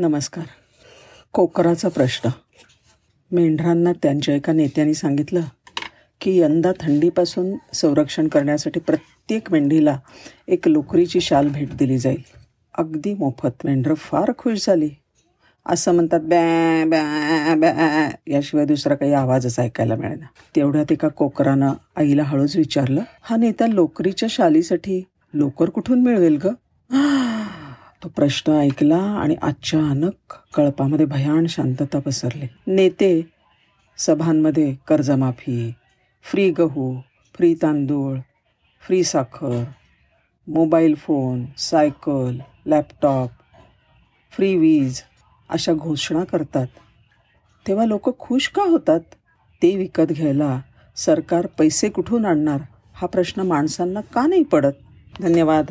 नमस्कार. कोकराचा प्रश्न. मेंढरांना त्यांच्या एका नेत्याने सांगितलं की यंदा थंडीपासून संरक्षण करण्यासाठी प्रत्येक मेंढीला एक लोकरीची शाल भेट दिली जाईल. अगदी मोफत. मेंढरं फार खुश झाली. असं म्हणतात बॅ बॅ बॅ याशिवाय दुसरा काही आवाजच ऐकायला मिळेना. तेवढ्यात एका कोकरानं आईला हळूच विचारलं हा नेता लोकरीच्या शालीसाठी लोकर कुठून मिळवेल ग? तो प्रश्न ऐकला आणि अचानक कळपामध्ये भयान शांतता पसरली. नेते सभांमध्ये कर्जमाफी फ्री गहू फ्री तांदूळ फ्री साखर mobile phone cycle laptop free वीज अशा घोषणा करतात. तेव्हा लोक खुश का होतात? ते विकत घ्यायला सरकार पैसे कुठून आणणार? हा प्रश्न माणसांना का नाही पडत? धन्यवाद.